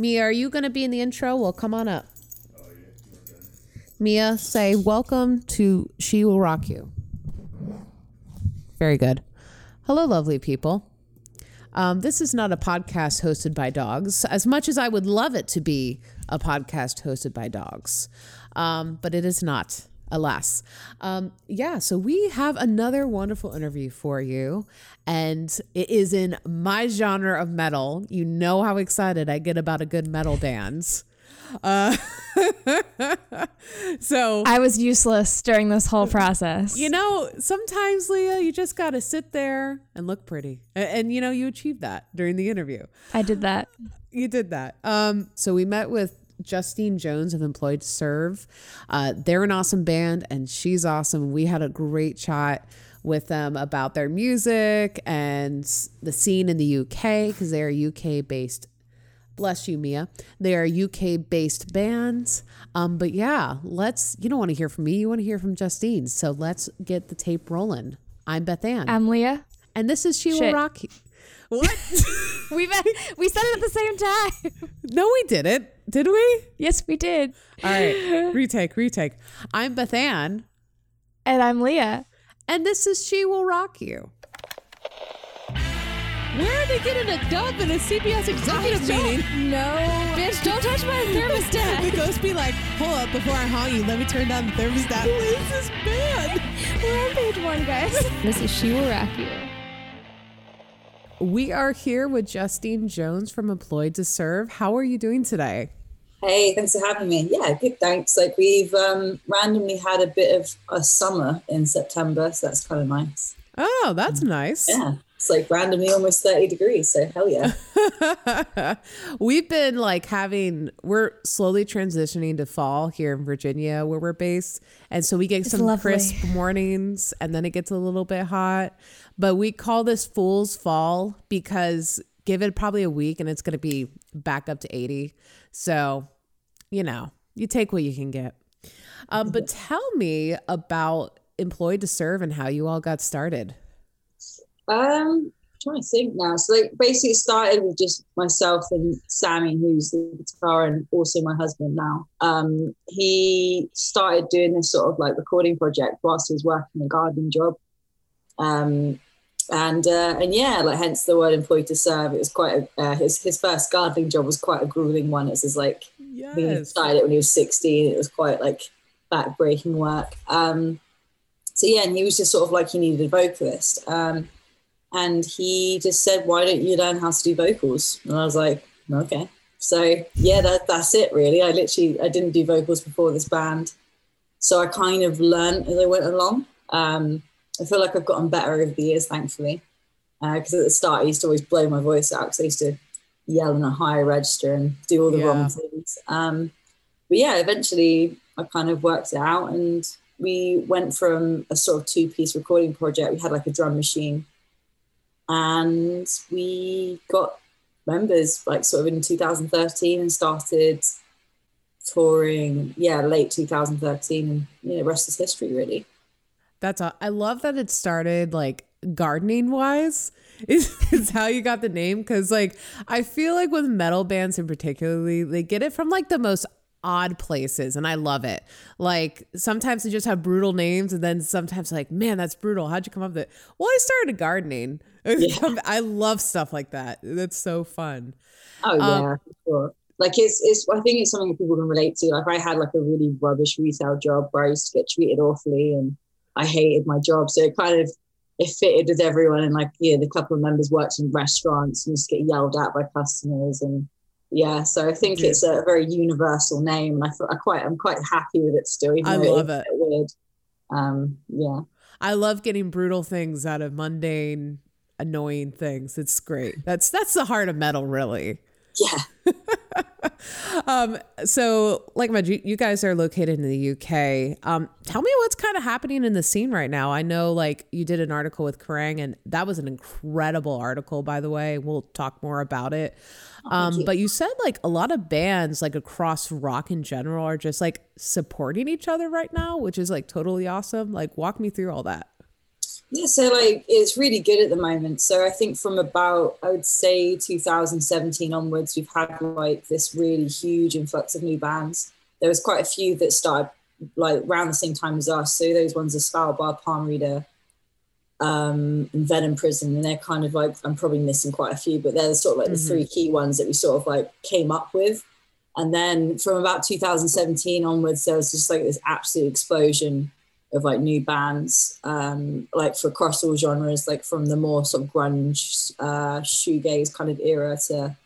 Mia, are you going to be in the intro? Well, come on up. Mia, say welcome to She Will Rock You. Very good. Hello, lovely people. Um, this is not a podcast hosted by dogs, as much as I would love it to be a podcast hosted by dogs. Um, but it is not, alas. Um, yeah, so we have another wonderful interview for you, and it is in my genre of metal. You know how excited I get about a good metal dance. Uh, so I was useless during this whole process. You know, sometimes Leah, you just got to sit there and look pretty, and, and, you know you achieved that during the interview. I did that. You did that. Um, so we met with Justine Jones of Employed Serve. Uh, they're an awesome band, and she's awesome. We had a great chat with them about their music and the scene in the UK because they're UK based bless you, Mia. They are UK based bands. Um, but yeah, let's, you don't want to hear from me, you want to hear from Justine. So let's get the tape rolling. I'm Beth Ann. I'm Leah. And this is She Will Rock What? we we said it at the same time. No, we didn't. Did we? Yes, we did. All right. Retake, retake. I'm Beth Ann. And I'm Leah. And this is She Will Rock You. Where are they getting a dub in a CBS executive meeting? No. Bitch, don't touch my thermostat. the ghost be like, hold up, before I haunt you, let me turn down the thermostat. Who is this man? We're on page one, guys. this is She Will Rock You. We are here with Justine Jones from Employed to Serve. How are you doing today? Hey, thanks for having me. Yeah, good. Thanks. Like we've um, randomly had a bit of a summer in September, so that's kind of nice. Oh, that's nice. Yeah. It's like randomly almost 30 degrees. So hell yeah. We've been like having, we're slowly transitioning to fall here in Virginia where we're based. And so we get it's some lovely. crisp mornings and then it gets a little bit hot. But we call this Fool's Fall because give it probably a week and it's going to be back up to 80. So, you know, you take what you can get. Um, but tell me about Employed to Serve and how you all got started. Um, I'm trying to think now. So like basically it started with just myself and Sammy, who's the guitar and also my husband now. Um, he started doing this sort of like recording project whilst he was working a gardening job. Um, and uh, and yeah, like hence the word employed to serve. It was quite a, uh, his his first gardening job was quite a grueling one. It was like yes. he started it when he was 16. It was quite like back-breaking work. Um, so yeah, and he was just sort of like he needed a vocalist. Um, and he just said, "Why don't you learn how to do vocals?" And I was like, "Okay." So yeah, that, that's it really. I literally I didn't do vocals before this band, so I kind of learned as I went along. Um, I feel like I've gotten better over the years, thankfully. Because uh, at the start, I used to always blow my voice out because I used to yell in a higher register and do all the yeah. wrong things. Um, but yeah, eventually I kind of worked it out, and we went from a sort of two-piece recording project. We had like a drum machine and we got members like sort of in 2013 and started touring yeah late 2013 and you know rest is history really that's all. I love that it started like gardening wise is, is how you got the name because like i feel like with metal bands in particularly they get it from like the most odd places and I love it. Like sometimes they just have brutal names and then sometimes like, man, that's brutal. How'd you come up with it? Well, I started gardening. Yeah. I love stuff like that. That's so fun. Oh yeah, um, sure. Like it's it's I think it's something that people can relate to. Like I had like a really rubbish retail job where I used to get treated awfully and I hated my job. So it kind of it fitted with everyone. And like yeah, the couple of members worked in restaurants and used to get yelled at by customers. And yeah so i think it's a very universal name. And i thought i quite i'm quite happy with it still i love it. weird. Um yeah. I love getting brutal things out of mundane annoying things. It's great. That's that's the heart of metal really. Yeah um, so, like my, you guys are located in the UK. Um, tell me what's kind of happening in the scene right now. I know, like, you did an article with Kerrang, and that was an incredible article, by the way. We'll talk more about it. Oh, um, you. But you said like a lot of bands, like across rock in general, are just like supporting each other right now, which is like totally awesome. Like, walk me through all that. Yeah, so like it's really good at the moment. So I think from about I would say 2017 onwards, we've had like this really huge influx of new bands. There was quite a few that started like around the same time as us. So those ones are Svalbard, Palm Reader, um, and Venom Prison, and they're kind of like I'm probably missing quite a few, but they're sort of like Mhm. the three key ones that we sort of like came up with. And then from about 2017 onwards, there was just like this absolute explosion of like new bands, um, like for across all genres, like from the more sort of grunge, uh, shoegaze kind of era to,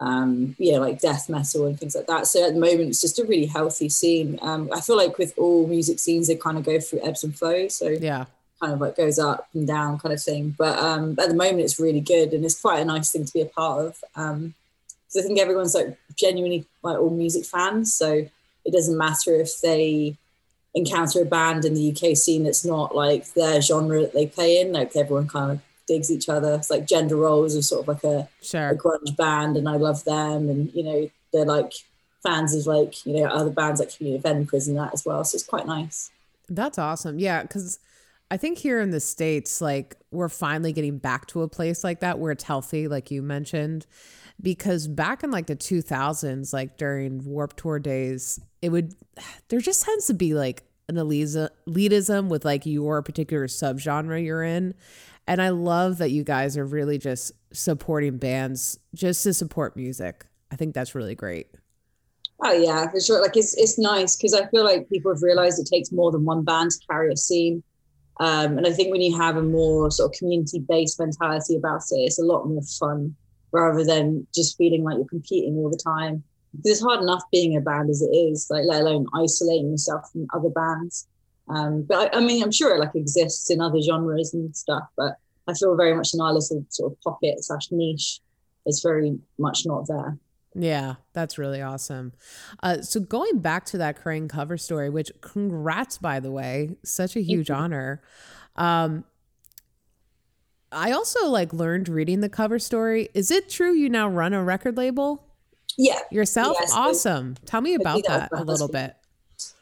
um, yeah, like death metal and things like that. So at the moment, it's just a really healthy scene. Um, I feel like with all music scenes, they kind of go through ebbs and flows. So Yeah. kind of like goes up and down kind of thing. But um, at the moment, it's really good and it's quite a nice thing to be a part of. Um, because I think everyone's like genuinely like all music fans, so it doesn't matter if they encounter a band in the UK scene that's not like their genre that they play in. Like everyone kind of digs each other. It's like Gender Roles is sort of like a, a grunge band, and I love them. And you know they're like fans of like you know other bands like Community Venom Prison and that as well. So it's quite nice. That's awesome. Yeah, because I think here in the States, like we're finally getting back to a place like that where it's healthy, like you mentioned. Because back in like the 2000s, like during Warped Tour days, it would, there just tends to be like an elitism with like your particular subgenre you're in. And I love that you guys are really just supporting bands just to support music. I think that's really great. Oh yeah, for sure. Like it's it's nice because I feel like people have realized it takes more than one band to carry a scene. Um, and I think when you have a more sort of community-based mentality about it, it's a lot more fun rather than just feeling like you're competing all the time. Because it's hard enough being a band as it is, like let alone isolating yourself from other bands. Um, but I, I mean, I'm sure it like exists in other genres and stuff, but I feel very much in our little sort of pocket slash niche is very much not there. Yeah, that's really awesome. Uh, so going back to that Kerrang cover story, which congrats by the way, such a huge honor. Um, I also like learned reading the cover story. Is it true you now run a record label Yeah, yourself? Yes, awesome. Tell me about that that a little bit.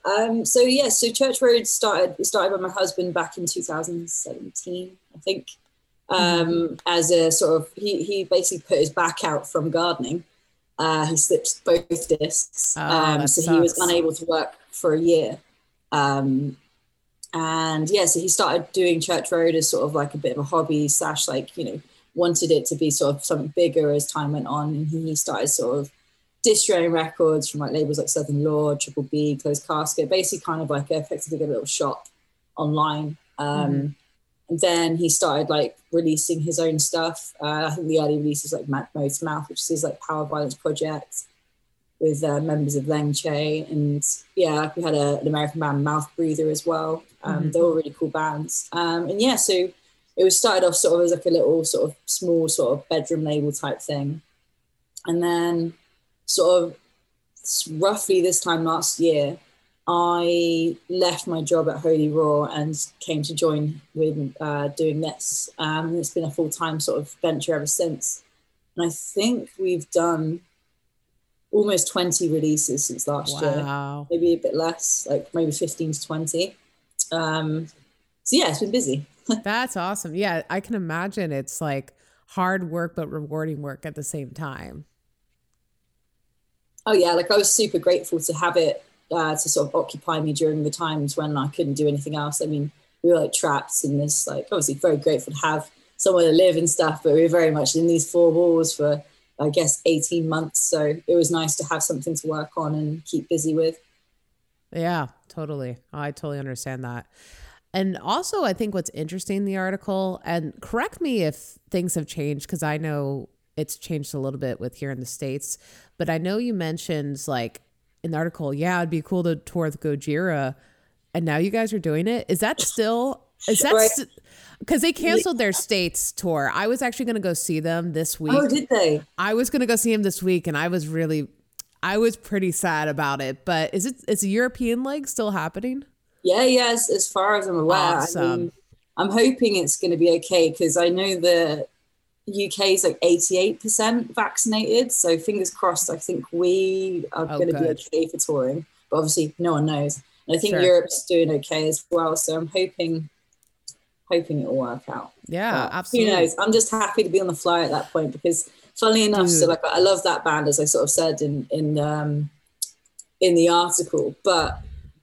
Um, so yeah, so Church Road started it started by my husband back in 2017, I think. Um, as a sort of he he basically put his back out from gardening. Uh, he slipped both discs, Oh, um, so he was unable to work for a year. Um, and yeah, so he started doing Church Road as sort of like a bit of a hobby slash like you know wanted it to be sort of something bigger as time went on, and he started sort of distroing records from like labels like Southern Lord, Triple B, Closed Casket, basically kind of like effectively a little shop online. Um, Mhm. And then he started like releasing his own stuff. Uh, I think the early releases like Mode's Mouth, which is his like power violence project with uh, members of Leng Che. And yeah, we had a, an American band, Mouth Breather, as well. Um, Mhm. They're all really cool bands. Um, and yeah, so it was started off sort of as like a little sort of small sort of bedroom label type thing. And then sort of roughly this time last year, I left my job at Holy Roar and came to join with uh, doing this. Um, and it's been a full time sort of venture ever since. And I think we've done almost 20 releases since last year, maybe a bit less, like maybe 15 to 20. Um, so yeah, it's been busy. That's awesome. Yeah, I can imagine it's like hard work but rewarding work at the same time. Oh yeah, like I was super grateful to have it uh, to sort of occupy me during the times when I couldn't do anything else. I mean, we were like trapped in this, like obviously very grateful to have somewhere to live and stuff, but we were very much in these four walls for I guess 18 months. So it was nice to have something to work on and keep busy with. Yeah, totally. I totally understand that. And also, I think what's interesting in the article, and correct me if things have changed, because I know it's changed a little bit with here in the States, but I know you mentioned like in the article, yeah, it'd be cool to tour with Gojira. And now you guys are doing it. Is that still, is that, Right. because they canceled their States tour. I was actually going to go see them this oh, week. Oh, did they? I was gonna go see him this week, and I was really, I was pretty sad about it. But is it is the European leg still happening? Yeah, yes. As far as I'm aware, I Awesome. mean, I'm hoping it's going to be okay because I know the UK is like 88% vaccinated. So fingers crossed. I think we are Oh, going to be okay for touring, but obviously no one knows. And I think Sure. Europe's doing okay as well. So I'm hoping, hoping it will work out. Yeah, But absolutely. Who knows? I'm just happy to be on the fly at that point because, funnily enough, so like I love that band as I sort of said in in um, in the article, but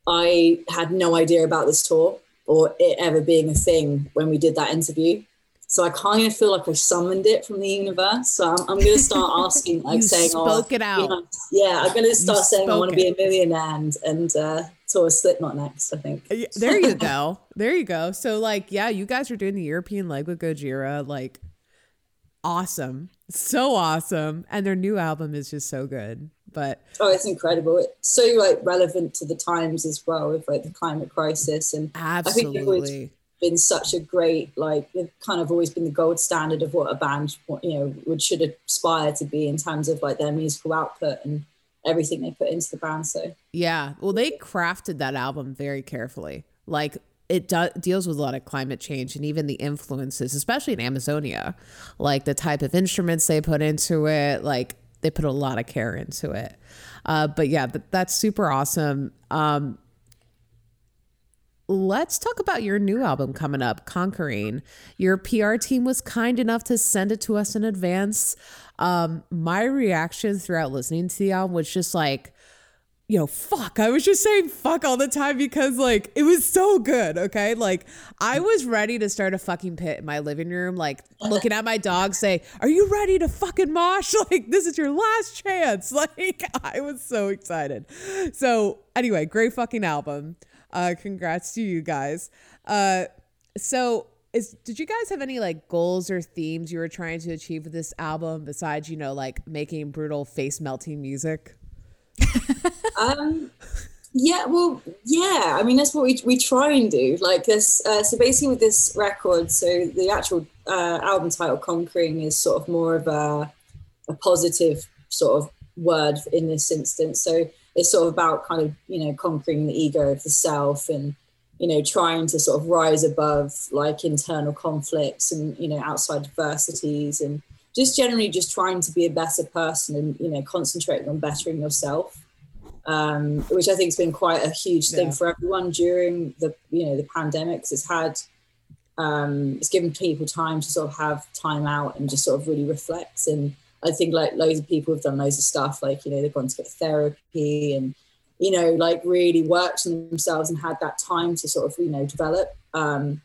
I had no idea about this tour or it ever being a thing when we did that interview. So I kind of feel like I summoned it from the universe. So I'm, I'm going to start asking, like You saying, "Oh, spoke it out. you know, yeah, I'm going to start saying I want to be a millionaire and and uh, tour Slipknot next. I think. There you go. There you go. So like, yeah, you guys are doing the European leg with Gojira, like awesome. So awesome. And their new album is just so good. But Oh, it's incredible. It's so like relevant to the times as well with like the climate crisis and think it was- absolutely. been such a great like they've kind of always been the gold standard of what a band you know would should aspire to be in terms of like their musical output and everything they put into the band. So Yeah. Well, they crafted that album very carefully. Like it do- deals with a lot of climate change and even the influences, especially in Amazonia, like the type of instruments they put into it. Like they put a lot of care into it. Uh, but yeah, th- that's super awesome. Um, let's talk about your new album coming up, Conquering. Your PR team was kind enough to send it to us in advance. Um, my reaction throughout listening to the album was just like, you know, fuck. I was just saying fuck all the time because like it was so good. Okay. Like I was ready to start a fucking pit in my living room, like looking at my dog say, Are you ready to fucking mosh? Like this is your last chance. Like I was so excited. So anyway, great fucking album. Uh congrats to you guys. Uh so is did you guys have any like goals or themes you were trying to achieve with this album besides, you know, like making brutal face melting music? um yeah well yeah i mean that's what we, we try and do like this uh, so basically with this record so the actual uh, album title conquering is sort of more of a, a positive sort of word in this instance. So it's sort of about kind of you know conquering the ego of the self and you know trying to sort of rise above like internal conflicts and you know outside adversities and just generally just trying to be a better person and you know concentrating on bettering yourself um, which I think has been quite a huge thing Yeah. for everyone during the you know the pandemic. 'cause it's had um, it's given people time to sort of have time out and just sort of really reflect. And I think like loads of people have done loads of stuff, like you know they've gone to get therapy and you know like really worked on themselves and had that time to sort of you know develop. Um,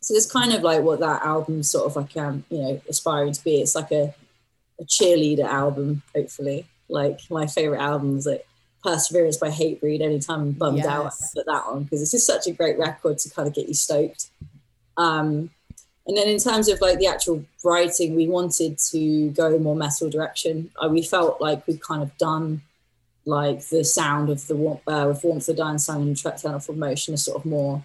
so it's kind of like what that album sort of like um you know aspiring to be. It's like a a cheerleader album, hopefully. Like my favorite album is like Perseverance by Hatebreed. Anytime I'm bummed out, I put that on because it's just such a great record to kind of get you stoked. Um, and then in terms of like the actual writing, we wanted to go more metal direction. Uh, we felt like we'd kind of done like the sound of the warmth, uh, with warmth of the dying sun and Eternal Forward Motion, is sort of more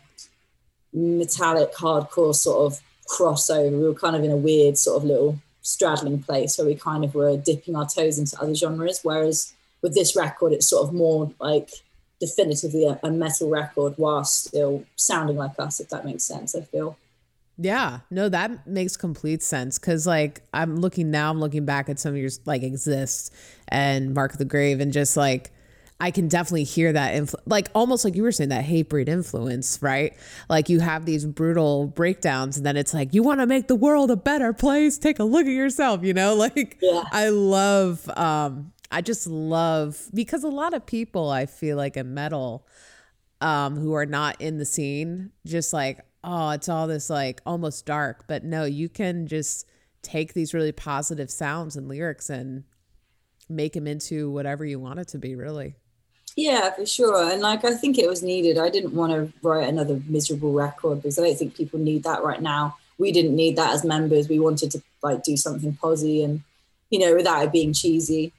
metallic, hardcore sort of crossover. We were kind of in a weird sort of little straddling place where we kind of were dipping our toes into other genres. Whereas with this record, it's sort of more like definitively a, a metal record whilst still sounding like us, if that makes sense, I feel. Yeah, no, that makes complete sense. Cause like I'm looking now, I'm looking back at some of your like exist and Mark the Grave, and just like I can definitely hear that influ- like almost like you were saying that Hatebreed influence, right? Like you have these brutal breakdowns, and then it's like you want to make the world a better place. Take a look at yourself, you know. Like Yeah. I love, um, I just love because a lot of people I feel like in metal um who are not in the scene just like oh it's all this like almost dark but no you can just take these really positive sounds and lyrics and make them into whatever you want it to be really Yeah, for sure. And like, I think it was needed. I didn't want to write another miserable record because I don't think people need that right now. We didn't need that as members. We wanted to like do something posy and, you know, without it being cheesy.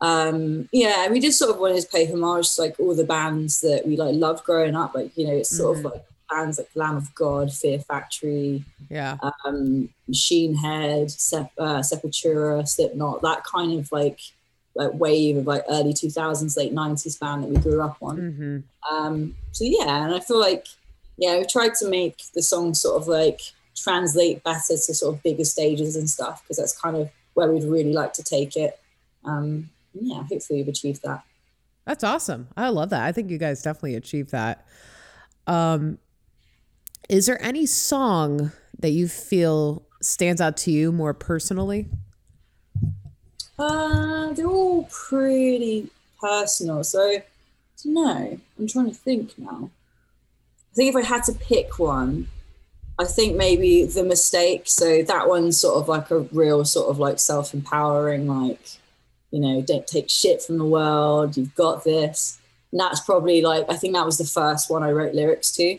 Um, yeah, and we just sort of wanted to pay homage to like all the bands that we like loved growing up. Like, you know, it's sort of like bands like Lamb of God, Fear Factory, yeah um, Machine Head, Sep- uh, Sepultura, Slipknot, that kind of like like wave of like early 2000s, late 90s band that we grew up on. mm-hmm. Um, so yeah, and I feel like yeah, we tried to make the song sort of like translate better to sort of bigger stages and stuff because that's kind of where we'd really like to take it. Um, yeah, hopefully we've achieved that. that's awesome i love that i think you guys definitely achieved that um Is there any song that you feel stands out to you more personally? Uh, they're all pretty personal. So, no, I'm trying to think now. I think if I had to pick one, I think maybe the mistake. So that one's sort of like a real sort of like self empowering, like, you know, don't take shit from the world. You've got this. And that's probably like, I think that was the first one I wrote lyrics to.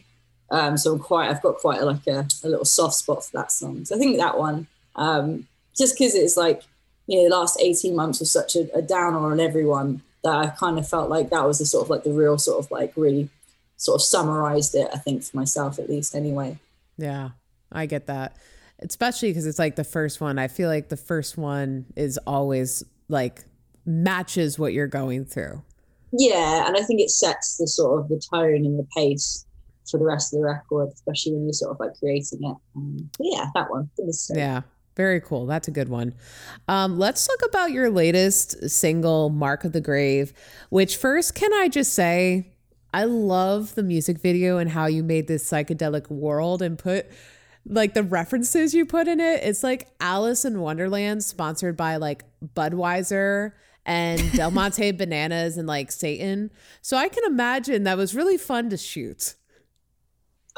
Um, so I'm quite, I've got quite a, like a, a, little soft spot for that song. So I think that one, um, just because it's like, you know, the last 18 months was such a, a downer on everyone that I kind of felt like that was the sort of like the real sort of like really sort of summarized it, I think, for myself at least anyway. Yeah, I get that. Especially because it's like the first one. I feel like the first one is always like matches what you're going through. Yeah, and I think it sets the sort of the tone and the pace for the rest of the record, especially when you're sort of like creating it. Um, yeah, that one. Yeah, very cool. That's a good one. Um, let's talk about your latest single, Mark of the Grave, which first, can I just say, I love the music video and how you made this psychedelic world and put like the references you put in it. It's like Alice in Wonderland, sponsored by like Budweiser and Del Monte Bananas and like Satan. So I can imagine that was really fun to shoot.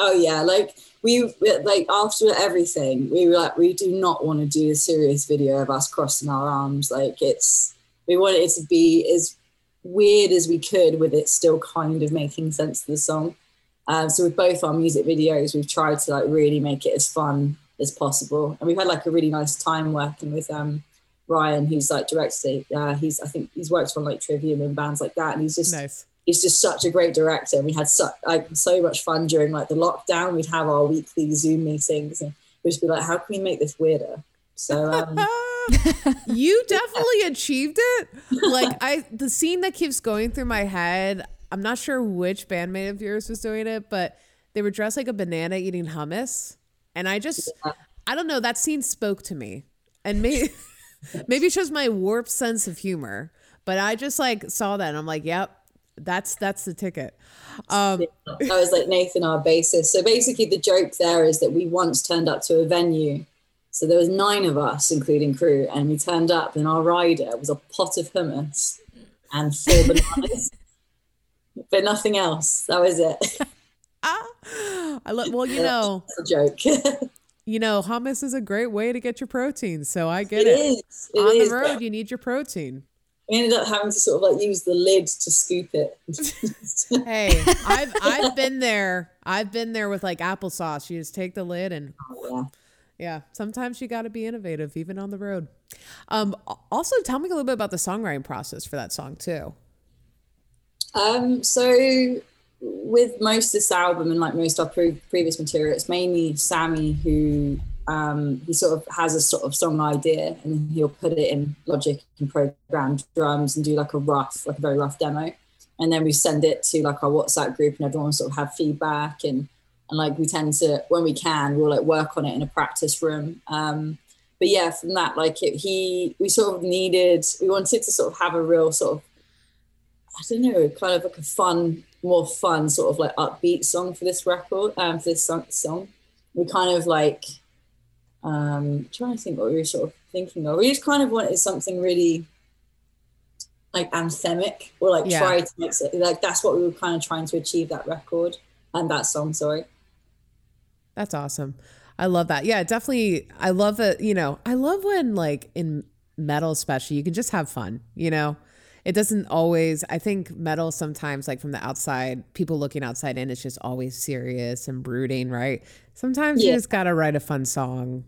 Oh yeah, like we like after everything, we were like we do not want to do a serious video of us crossing our arms. Like it's we wanted it to be as weird as we could with it still kind of making sense to the song. Um, so with both our music videos, we've tried to like really make it as fun as possible, and we've had like a really nice time working with um, Ryan, who's like directed. Uh, he's I think he's worked on like Trivium and bands like that, and he's just nice. He's just such a great director. And we had so like so much fun during like the lockdown. We'd have our weekly Zoom meetings, and we'd just be like, how can we make this weirder? So. Um, you definitely achieved it. Like I the scene that keeps going through my head, I'm not sure which bandmate of yours was doing it, but they were dressed like a banana eating hummus. And I just I don't know, that scene spoke to me. And maybe maybe it shows my warped sense of humor. But I just like saw that and I'm like, yep, that's that's the ticket. Um, I was like Nathan, our bassist. So basically, the joke there is that we once turned up to a venue so there was nine of us, including crew, and we turned up, and our rider was a pot of hummus and four bananas, but nothing else. That was it. ah, I love. Well, you know, a joke. you know, hummus is a great way to get your protein. So I get it. it. Is. it On is. the road, you need your protein. We ended up having to sort of like use the lid to scoop it. hey, I've I've been there. I've been there with like applesauce. You just take the lid and. Oh, yeah yeah, sometimes you got to be innovative, even on the road. Um, also, tell me a little bit about the songwriting process for that song too. Um, so with most of this album and like most of our pre- previous material, it's mainly Sammy who um, he sort of has a sort of song idea and he'll put it in Logic and program drums and do like a rough, like a very rough demo. And then we send it to like our WhatsApp group and everyone sort of have feedback and and like we tend to when we can we'll like work on it in a practice room um but yeah from that like it, he we sort of needed we wanted to sort of have a real sort of i don't know kind of like a fun more fun sort of like upbeat song for this record um for this song, song. we kind of like um trying to think what we were sort of thinking of we just kind of wanted something really like anthemic or like yeah. try to make it like that's what we were kind of trying to achieve that record and that song sorry that's awesome. I love that. Yeah, definitely. I love it. You know, I love when like in metal, especially, you can just have fun. You know, it doesn't always. I think metal sometimes, like from the outside, people looking outside in, it's just always serious and brooding, right? Sometimes yeah. you just gotta write a fun song.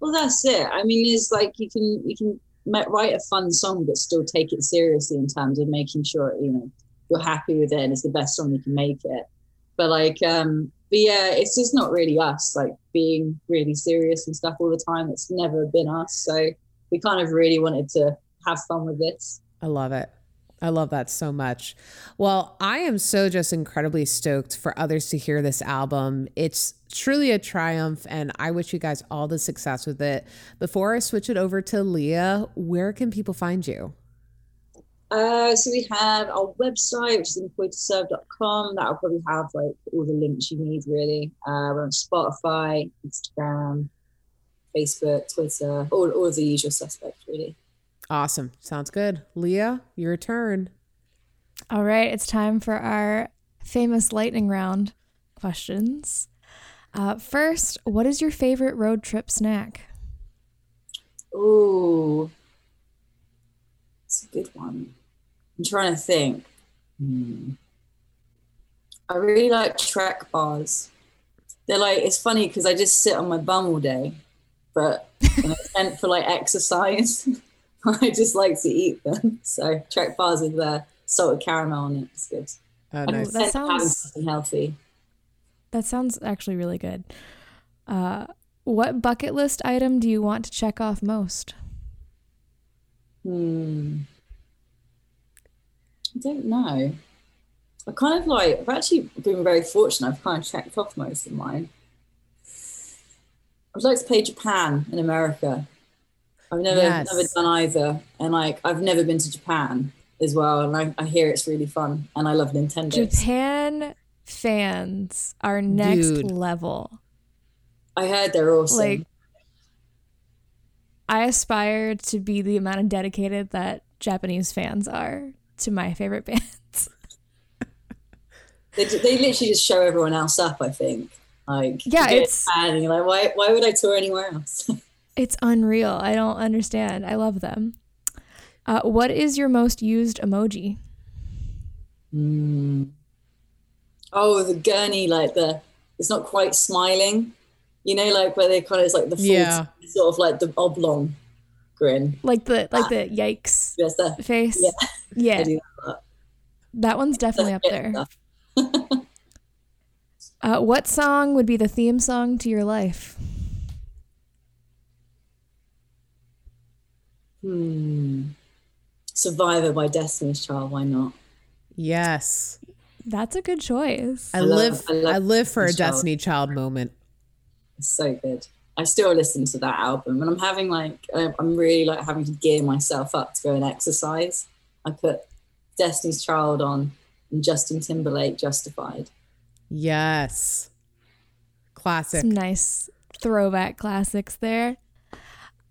Well, that's it. I mean, it's like you can you can write a fun song, but still take it seriously in terms of making sure you know you're happy with it and it's the best song you can make it. But like, um, but yeah, it's just not really us, like being really serious and stuff all the time. It's never been us. So we kind of really wanted to have fun with this. I love it. I love that so much. Well, I am so just incredibly stoked for others to hear this album. It's truly a triumph, and I wish you guys all the success with it. Before I switch it over to Leah, where can people find you? Uh, so we have our website, which is employedtoserve.com. That'll probably have like all the links you need, really. Uh, we're on Spotify, Instagram, Facebook, Twitter, all, all the usual suspects, really. Awesome. Sounds good. Leah, your turn. All right, it's time for our famous lightning round questions. Uh, first, what is your favorite road trip snack? Ooh, it's a good one. I'm trying to think. Hmm. I really like Trek bars. They're like it's funny because I just sit on my bum all day, but when it's meant for like exercise, I just like to eat them. So Trek bars with the salted caramel on it. It's good. Oh, I nice. that tend to have sounds- something healthy. That sounds actually really good. Uh, what bucket list item do you want to check off most? Hmm. I don't know. I kind of like, I've actually been very fortunate. I've kind of checked off most of mine. I'd like to play Japan in America. I've never, Yes. never done either. And like, I've never been to Japan as well. And I, I hear it's really fun. And I love Nintendo. Japan fans are next Dude. level. I heard they're awesome. Like, I aspire to be the amount of dedicated that Japanese fans are to my favorite bands. they, they literally just show everyone else up, I think. Like, Yeah, you go to it's- Japan and you're like, why, why would I tour anywhere else? It's unreal. I don't understand. I love them. Uh, what is your most used emoji? Mm. Oh, the gurney, like the it's not quite smiling, you know, like where they kind of it's like the full Yeah. sort of like the oblong grin. Like the like the yikes Yes, that face. Yeah. Yeah, that. that one's definitely up there. Uh, what song would be the theme song to your life? Hmm. Survivor by Destiny's Child. Why not? Yes. That's a good choice. I, I love- live I I, live for a Destiny's Child. Destiny Child moment. It's so good. I still listen to that album, and I'm having like I'm I'm really like having to gear myself up to go and exercise. I put Destiny's Child on and Justin Timberlake Justified. Yes. Classic. Some nice throwback classics there.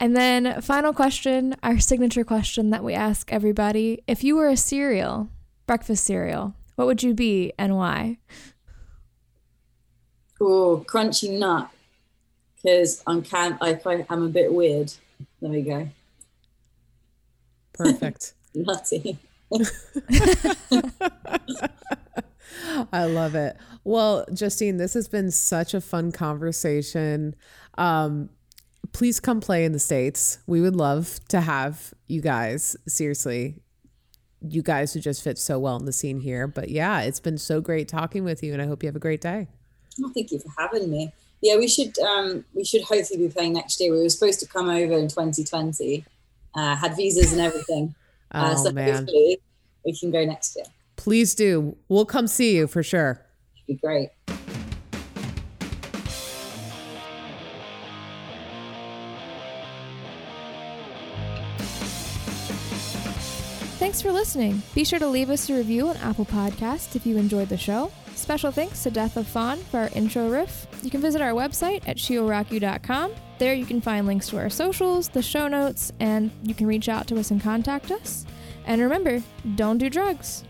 And then, final question, our signature question that we ask everybody. If you were a cereal, breakfast cereal, what would you be and why? Oh, crunchy nut. Because I'm can like I am a bit weird. There we go. Perfect. Nutty. I love it. Well, Justine, this has been such a fun conversation. Um, please come play in the States. We would love to have you guys. Seriously, you guys would just fit so well in the scene here. But yeah, it's been so great talking with you, and I hope you have a great day. Oh, thank you for having me. Yeah, we should um we should hopefully be playing next year. We were supposed to come over in 2020. Uh, had visas and everything. Uh, Oh so man, hopefully we can go next year. please do. We'll come see you for sure. It'd be great. Thanks for listening. Be sure to leave us a review on Apple Podcasts if you enjoyed the show. Special thanks to Death of Fawn for our intro riff. You can visit our website at shioroku.com. There you can find links to our socials, the show notes, and you can reach out to us and contact us. And remember, don't do drugs.